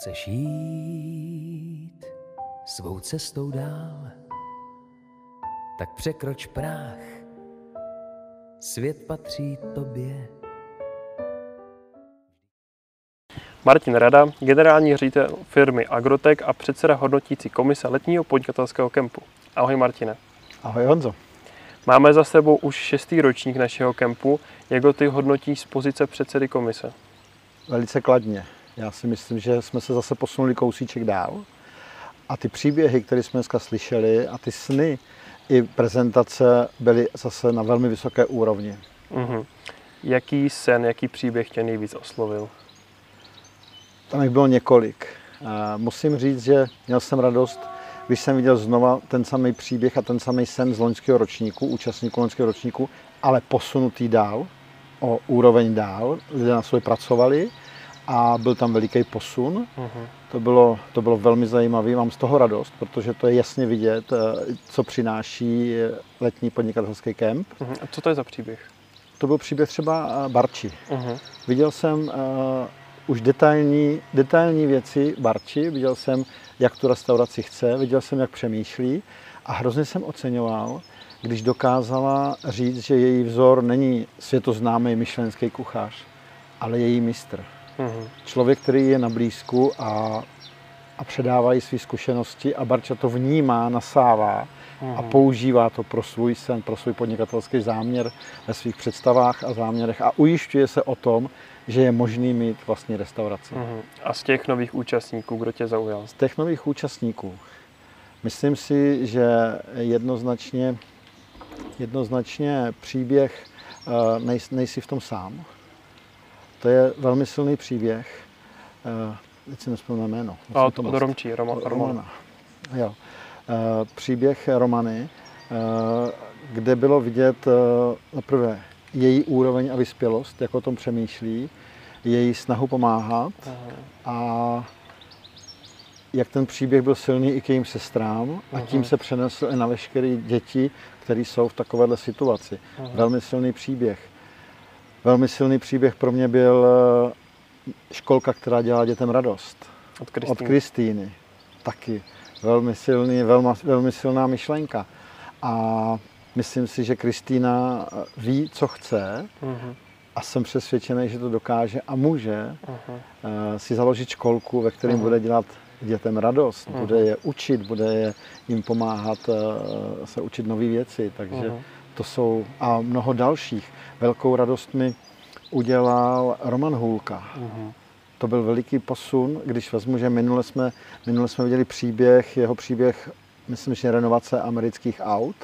Chceš jít svou cestou dál, tak překroč práh, svět patří tobě. Martin Rada, generální ředitel firmy Agrotech a předseda hodnotící komise letního podnikatelského kempu. Ahoj Martine. Ahoj Honzo. Máme za sebou už šestý ročník našeho kempu. Jak ho ty hodnotíš z pozice předsedy komise? Velice kladně. Já si myslím, že jsme se zase posunuli kousíček dál. A ty příběhy, které jsme dneska slyšeli, a ty sny i prezentace byly zase na velmi vysoké úrovni. Mhm. Jaký sen, jaký příběh tě nejvíc oslovil? Tam jich bylo několik. Musím říct, že měl jsem radost, když jsem viděl znova ten samý příběh a ten samý sen z loňského ročníku, účastníků loňského ročníku, ale posunutý dál, o úroveň dál. Lidé na sobě pracovali a byl tam veliký posun. Uh-huh. To, bylo, to bylo velmi zajímavé, mám z toho radost, protože to je jasně vidět, eh, co přináší letní podnikatelský kemp. Uh-huh. A co to je za příběh? To byl příběh třeba eh, Barči. Uh-huh. Viděl jsem uh, už detailní, detailní věci Barči, viděl jsem, jak tu restauraci chce, viděl jsem, jak přemýšlí a hrozně jsem oceňoval, když dokázala říct, že její vzor není světoznámý myšlenský kuchař, ale její mistr. Mm-hmm. Člověk, který je na blízku a, a předává jí své zkušenosti a Barča to vnímá, nasává mm-hmm. a mhm. používá to pro svůj sen, pro svůj podnikatelský záměr ve svých představách a záměrech a ujišťuje se o tom, že je možný mít vlastně restauraci. Mm-hmm. A z těch nových účastníků, kdo tě zaujal? Z těch nových účastníků. Myslím si, že jednoznačně, jednoznačně příběh eh, nej, nejsi v tom sám. To je velmi silný příběh. Eh, teď si nespomínám jméno. A to od Romčí, Roma, Romana. Jo. Eh, příběh Romany, eh, kde bylo vidět naprvé její úroveň a vyspělost, jak o tom přemýšlí, její snahu pomáhat Aha. a jak ten příběh byl silný i k jejím sestrám a tím se přenesl i na veškeré děti, které jsou v takovéhle situaci. Aha. Velmi silný příběh. Velmi silný příběh pro mě byl eh, školka, která dělá dětem radost. Od Kristýny. Od Kristýny. Taky. Velmi, silný, velmi, velmi silná myšlenka. A myslím si, že Kristýna eh, ví, co chce uh-huh. a jsem přesvědčený, že to dokáže a může uh-huh. si založit školku, ve kterém uh-huh. bude dělat dětem radost, uh-huh. bude je učit, bude je jim pomáhat se učit nové věci. Takže uh-huh to jsou a mnoho dalších. Velkou radost mi udělal Roman Hůlka. Uh-huh. To byl veliký posun, když vezmu, že minule jsme, minule jsme viděli příběh, jeho příběh, myslím, že renovace amerických aut.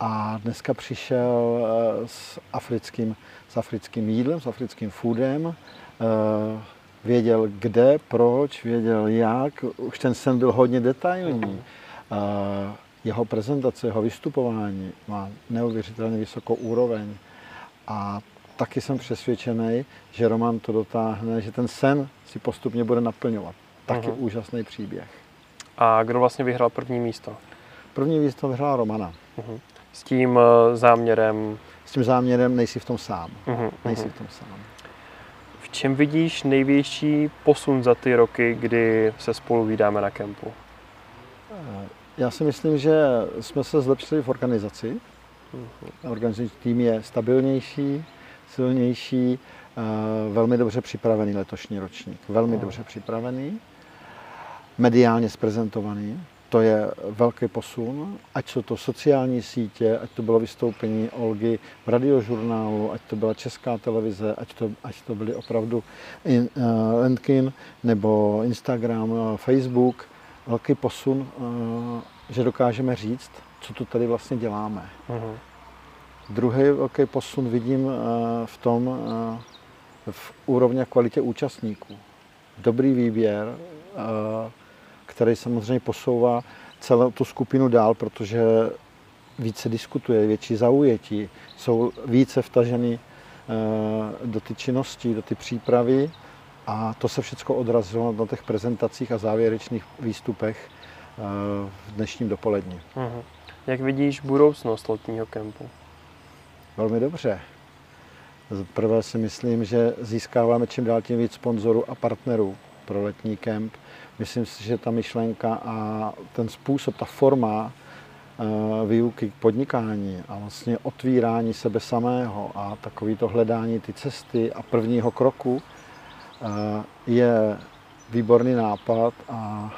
A dneska přišel eh, s africkým, s africkým jídlem, s africkým foodem. Eh, věděl kde, proč, věděl jak. Už ten sen byl hodně detailní. Uh-huh jeho prezentace, jeho vystupování má neuvěřitelně vysokou úroveň. A taky jsem přesvědčený, že Roman to dotáhne, že ten sen si postupně bude naplňovat. Taky uh-huh. úžasný příběh. A kdo vlastně vyhrál první místo? První místo vyhrál Romana. Uh-huh. S tím uh, záměrem? S tím záměrem nejsi v tom sám. Uh-huh. Nejsi v tom sám. V čem vidíš největší posun za ty roky, kdy se spolu vydáme na kempu? Uh, já si myslím, že jsme se zlepšili v organizaci. Organizační tým je stabilnější, silnější, eh, velmi dobře připravený letošní ročník. Velmi dobře připravený, mediálně zprezentovaný. To je velký posun, ať jsou to sociální sítě, ať to bylo vystoupení Olgy v radiožurnálu, ať to byla česká televize, ať to, ať to byly opravdu in, uh, Landkin nebo Instagram, uh, Facebook velký posun, eh, že dokážeme říct, co tu tady vlastně děláme. Uh-huh. Druhý velký posun vidím eh, v tom, eh, v úrovni a kvalitě účastníků. Dobrý výběr, který samozřejmě posouvá celou tu skupinu dál, protože více diskutuje, větší zaujetí, jsou více vtaženy do ty činnosti, do ty přípravy a to se všechno odrazilo na těch prezentacích a závěrečných výstupech eh, v dnešním dopolední. Uh-huh. Jak vidíš budoucnost letního kempu? Velmi dobře. Prvé si myslím, že získáváme čím dál tím víc sponzorů a partnerů. pro letní kemp. Myslím si, že ta myšlenka a ten způsob, ta forma eh, výuky k podnikání a vlastně otvírání sebe samého a takový to hledání ty cesty a prvního kroku je výborný nápad a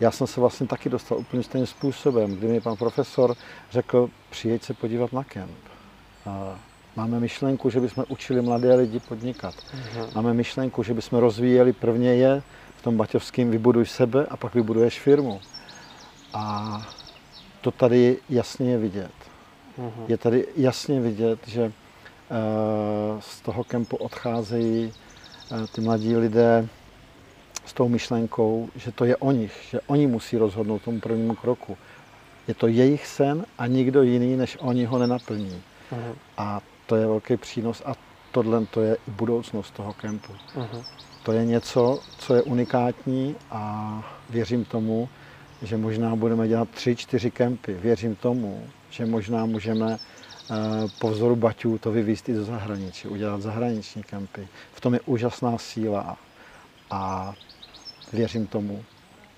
já jsem se vlastně taky dostal úplně stejným způsobem, kdy mi pan profesor řekl, přijeď se podívat na kemp. Máme myšlenku, že bychom učili mladé lidi podnikat. Uh-huh. Máme myšlenku, že bychom rozvíjeli prvně je v tom baťovském vybuduj sebe a pak vybuduješ firmu. A to tady jasně je vidět. Uh-huh. Je tady jasně vidět, že uh, z toho kempu odcházejí ty mladí lidé s tou myšlenkou, že to je o nich, že oni musí rozhodnout tomu prvnímu kroku. Je to jejich sen a nikdo jiný než oni ho nenaplní. Uh-huh. A to je velký přínos a tohle to je i budoucnost toho kempu. Uh-huh. To je něco, co je unikátní a věřím tomu, že možná budeme dělat tři, čtyři kempy. Věřím tomu, že možná můžeme eh, po vzoru Baťů to vyvíst i do zahraničí, udělat zahraniční kempy. V tom je úžasná síla a věřím tomu,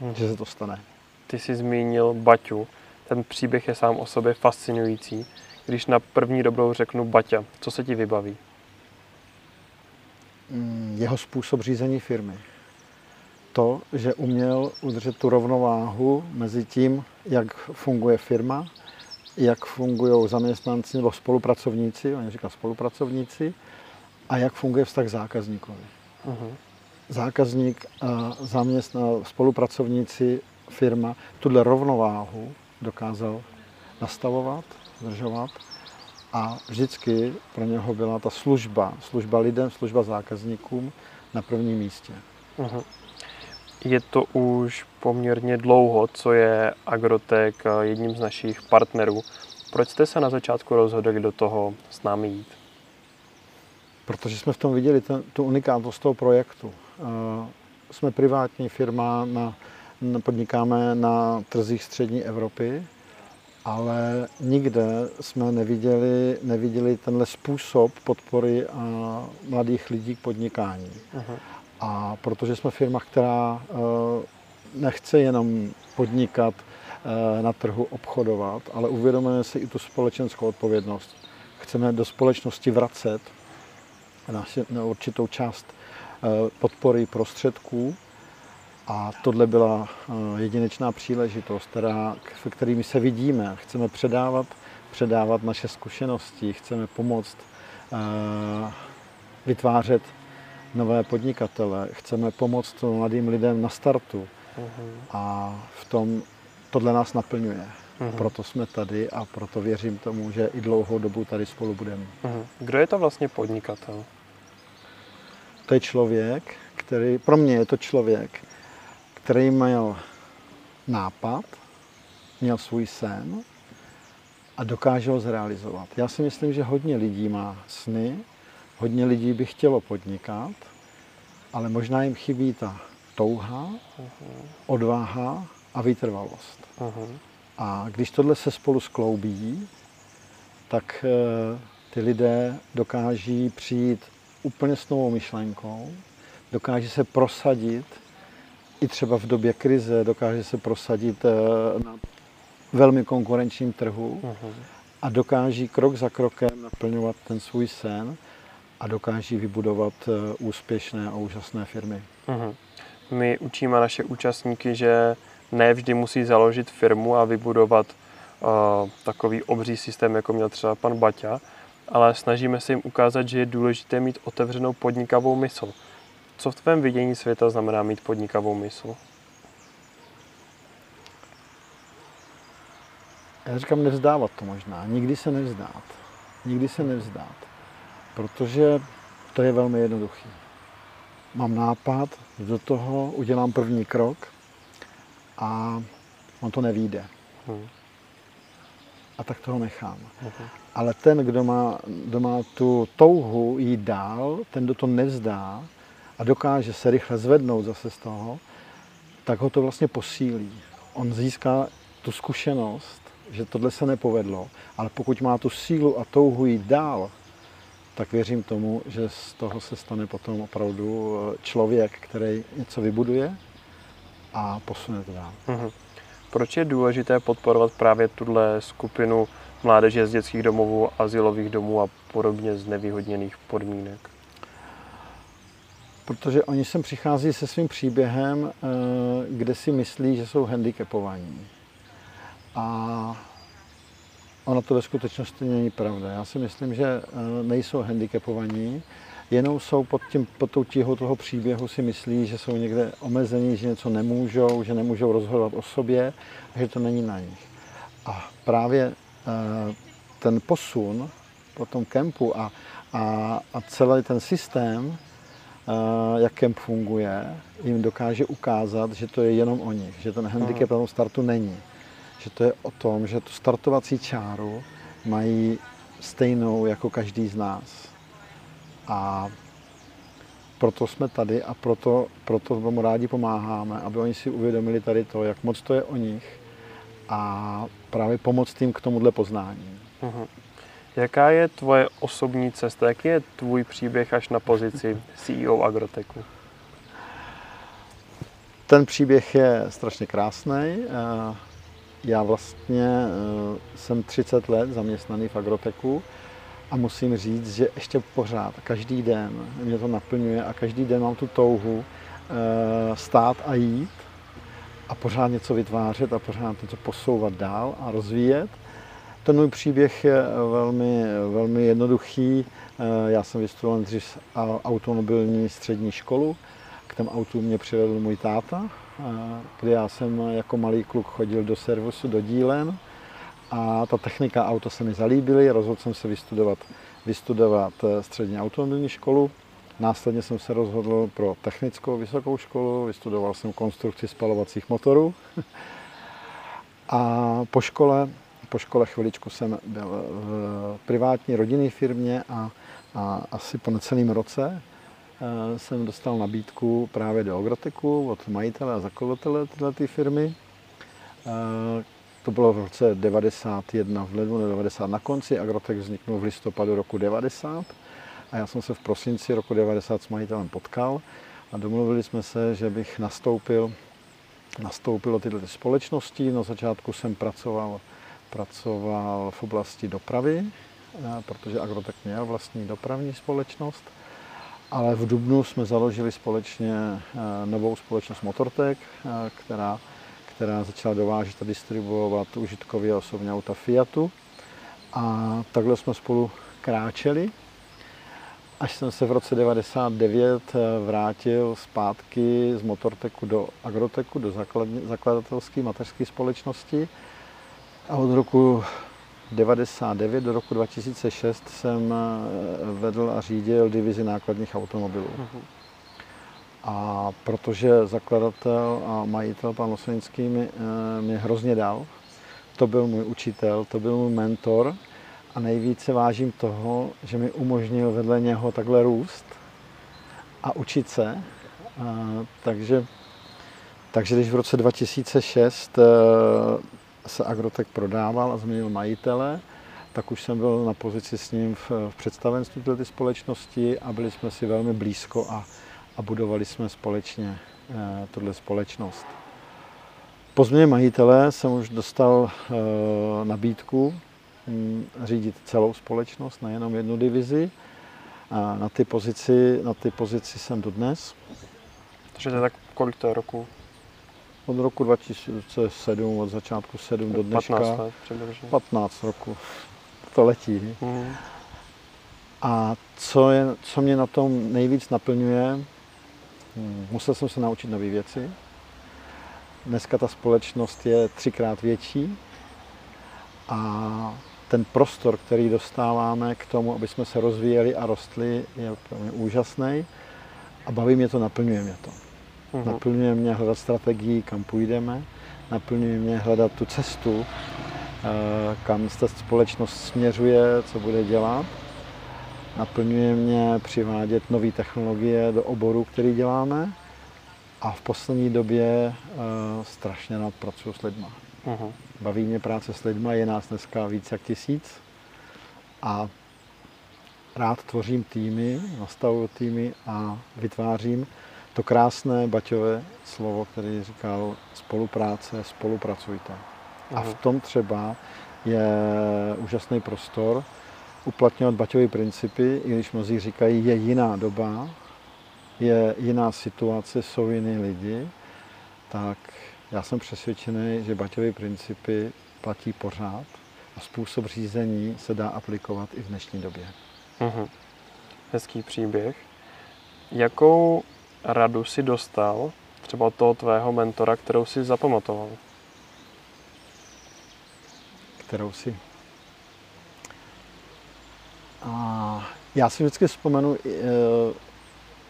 hmm. že se to stane. Ty jsi zmínil Baťu. Ten příběh je sám o sobě fascinující. Když na první dobrou řeknu Baťa, co se ti vybaví? Mm, jeho způsob řízení firmy. To, že uměl udržet tu rovnováhu mezi tím, jak funguje firma, jak fungují zaměstnanci nebo spolupracovníci, oni říkají spolupracovníci, a jak funguje vztah zákazníkovi. Uh-huh. Zákazník, zaměstna, spolupracovníci, firma, tuhle rovnováhu dokázal nastavovat zdržovat. A vždycky pro něho byla ta služba, služba lidem, služba zákazníkům na prvním místě. Uh-huh. Je to už poměrně dlouho, co je Agrotech eh, jedním z našich partnerů. Proč jste se na začátku rozhodli do toho s námi jít? Protože jsme v tom viděli ten, tu unikátnost toho projektu. Uh, jsme privátní firma, na, podnikáme na trzích střední Evropy ale nikde jsme neviděli, neviděli tenhle způsob podpory a mladých lidí k podnikání. Uh-huh. A protože jsme firma, která uh, nechce jenom podnikat uh, na trhu, obchodovat, ale uvědomujeme si i tu společenskou odpovědnost. Chceme do společnosti vracet na, určitou část uh, podpory prostředků, a tohle byla eh, jedinečná příležitost, která, v kterými se vidíme. Chceme předávat, předávat naše zkušenosti, chceme pomoct vytvářet nové podnikatele, chceme pomoct mladým lidem na startu. Uh-huh. A v tom tohle nás naplňuje. Uh-huh. Proto jsme tady a proto věřím tomu, že i dlouhou dobu tady spolu budeme. Uh-huh. Kdo je to vlastně podnikatel? To je člověk, který, pro mě je to člověk, který měl nápad, měl svůj sen a dokáže ho zrealizovat. Já si myslím, že hodně lidí má sny, hodně lidí by chtělo podnikat, ale možná jim chybí ta touha, odvaha a vytrvalost. A když tohle se spolu skloubí, tak eh, ty lidé dokáží přijít úplně s novou myšlenkou, dokáží se prosadit i třeba v době krize dokáže se prosadit eh, na velmi konkurenčním trhu uh-huh. a dokáží krok za krokem naplňovat ten svůj sen a dokáží vybudovat eh, úspěšné a úžasné firmy. Uh-huh. My učíme naše účastníky, že ne vždy musí založit firmu a vybudovat uh, takový obří systém, jako měl třeba pan Baťa, ale snažíme se jim ukázat, že je důležité mít otevřenou podnikavou mysl. Co v tvém vidění světa znamená mít podnikavou mysl? Já říkám nevzdávat to možná. Nikdy se nevzdát. Nikdy se nevzdát. Protože to je velmi jednoduchý. Mám nápad, do toho udělám první krok a on to nevíde. Hmm. A tak toho nechám. Hmm. Ale ten, kdo má, kdo má tu touhu jít dál, ten, kdo to nevzdá, a dokáže se rychle zvednout zase z toho, tak ho to vlastně posílí. On získá tu zkušenost, že tohle se nepovedlo, ale pokud má tu sílu a touhu jít dál, tak věřím tomu, že z toho se stane potom opravdu eh, člověk, který něco vybuduje a posune to dál. Mhm. Proč je důležité podporovat právě tuhle skupinu mládeže z dětských domovů, asilových domů a podobně z nevýhodněných podmínek? Protože oni sem přichází se svým příběhem, eh, kde si myslí, že jsou handicapovaní. A ono to ve skutečnosti není pravda. Já si myslím, že eh, nejsou handicapovaní, jenom jsou pod, tím, pod tou tíhou toho příběhu si myslí, že jsou někde omezení, že něco nemůžou, že nemůžou rozhodovat o sobě a že to není na nich. A právě eh, ten posun po tom kempu a, a, a celý ten systém, eh, jak kemp funguje, jim dokáže ukázat, že to je jenom o nich, že ten handicap na tom startu není. Že to je o tom, že tu startovací čáru mají stejnou jako každý z nás. A proto jsme tady a proto, proto tomu rádi pomáháme, aby oni si uvědomili tady to, jak moc to je o nich a právě pomoct jim k tomuhle poznání. Mhm. Jaká je tvoje osobní cesta? Jaký je tvůj příběh až na pozici CEO Agroteku? Ten příběh je strašně krásný. Já vlastně eh, jsem 30 let zaměstnaný v Agroteku a musím říct, že ještě pořád, každý den mě to naplňuje a každý den mám tu touhu eh, stát a jít a pořád něco vytvářet a pořád něco posouvat dál a rozvíjet. Ten můj příběh je velmi, velmi jednoduchý. Eh, já jsem vystudoval dřív automobilní střední školu. K tomu autu mě přivedl můj táta, kdy já jsem jako malý kluk chodil do servisu, do dílen a ta technika auta se mi zalíbily. Rozhodl jsem se vystudovat, vystudovat eh, střední automobilní školu. Následně jsem se rozhodl pro technickou vysokou školu, vystudoval jsem konstrukci spalovacích motorů. A po škole, po škole chviličku jsem byl v privátní rodinné firmě a, a asi po necelém roce jsem dostal nabídku právě do Agroteku od majitele a zakladatele této firmy. Eh, to bylo v roce 91, v lednu 90 na konci, Agrotek vzniknul v listopadu roku 90 a já jsem se v prosinci roku 90 s majitelem potkal a domluvili jsme se, že bych nastoupil, nastoupil do tyto společnosti. Na začátku jsem pracoval, pracoval v oblasti dopravy, eh, protože Agrotek měl vlastní dopravní společnost, ale v Dubnu jsme založili společně eh, novou společnost Motortek, eh, která, která začala dovážet a distribuovat užitkově osobní auta Fiatu. A takhle jsme spolu kráčeli až jsem se v roce 99 eh, vrátil zpátky z Motorteku do Agroteku, do zakladatelské mateřské společnosti. A od roku 99 do roku 2006 jsem eh, vedl a řídil divizi nákladních automobilů. Uh-huh. A protože zakladatel a majitel pan Osvinský mi, eh, mě hrozně dal, to byl můj učitel, to byl můj mentor, a nejvíce vážím toho, že mi umožnil vedle něho takhle růst a učit se. A, takže, takže když v roce 2006 eh, se Agrotech prodával a změnil majitele, tak už jsem byl na pozici s ním v, v představenství této společnosti a byli jsme si velmi blízko a, a budovali jsme společně eh, tuhle společnost. Po změně majitele jsem už dostal eh, nabídku Mm, řídit celou společnost, nejenom jednu divizi. A na ty pozici, na ty pozici jsem dnes. Takže to je tak kolik to je roku? Od roku 2007, od začátku 7 do dneška. 15 let přibližně. 15 roku. To letí. Mm. A co, je, co mě na tom nejvíc naplňuje, musel jsem se naučit nové věci. Dneska ta společnost je třikrát větší a ten prostor, který dostáváme k tomu, aby jsme se rozvíjeli a rostli, je úžasný a baví mě to, naplňuje mě to. Uh-huh. Naplňuje mě hledat strategii, kam půjdeme, naplňuje mě hledat tu cestu, eh, kam ta společnost směřuje, co bude dělat. Naplňuje mě přivádět nové technologie do oboru, který děláme. A v poslední době uh, strašně rád pracuji s lidmi. Uh-huh. Baví mě práce s lidmi, je nás dneska víc jak tisíc. A rád tvořím týmy, nastavuju týmy a vytvářím to krásné Baťové slovo, který říkal spolupráce, spolupracujte. A v tom třeba je úžasný prostor uplatňovat Baťové principy, i když mnozí říkají, je jiná doba, je jiná situace, jsou jiní lidi, tak já jsem přesvědčený, že Baťové principy platí pořád a způsob řízení se dá aplikovat i v dnešní době. Mhm. Hezký příběh. Jakou radu si dostal třeba od toho tvého mentora, kterou si zapamatoval? Kterou si... A já si vždycky vzpomenu, e,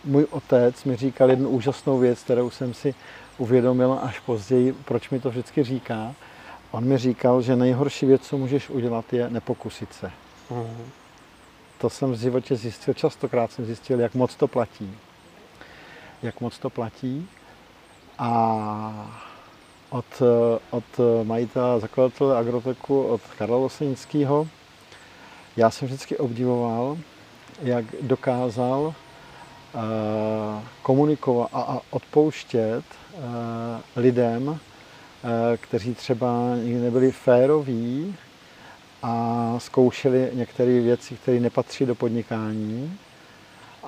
můj otec mi říkal jednu úžasnou věc, kterou jsem si uvědomil až později, proč mi to vždycky říká. On mi říkal, že nejhorší věc, co můžeš udělat, je nepokusit se. Mm-hmm. To jsem v životě zjistil, častokrát jsem zjistil, jak moc to platí. Jak moc to platí. A od, od majitele, zakladatele Agroteku, od Karla Losenického, já jsem vždycky obdivoval, jak dokázal uh, komunikovat a odpouštět uh, lidem, uh, kteří třeba nikdy nebyli féroví a zkoušeli některé věci, které nepatří do podnikání.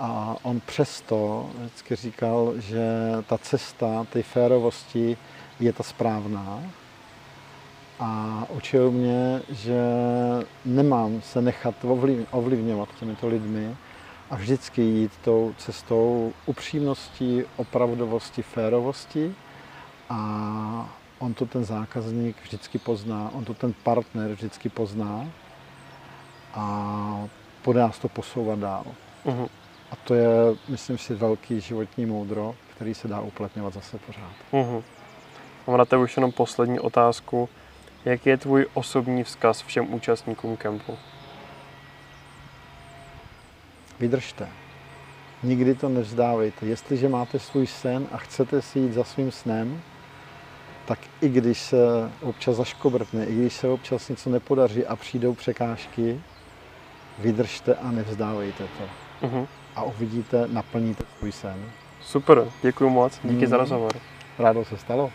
A on přesto vždycky říkal, že ta cesta té férovosti je ta správná. A učil mě, že nemám se nechat ovlivňovat těmito lidmi a vždycky jít tou cestou upřímnosti, opravdovosti, férovosti. A on to ten zákazník vždycky pozná, on to ten partner vždycky pozná a bude nás to posouvat dál. Uh-huh. A to je, myslím si, velký životní moudro, který se dá uplatňovat zase pořád. Uh-huh. Mám na tebe už jenom poslední otázku. Jaký je tvůj osobní vzkaz všem účastníkům kempu? Vydržte. Nikdy to nevzdávejte. Jestliže máte svůj sen a chcete si jít za svým snem, tak i když se občas zaškobrtne, i když se občas něco nepodaří a přijdou překážky, vydržte a nevzdávejte to. Uh-huh. A uvidíte, naplníte svůj sen. Super, děkuji moc, díky hmm. za rozhovor. Rádo se stalo.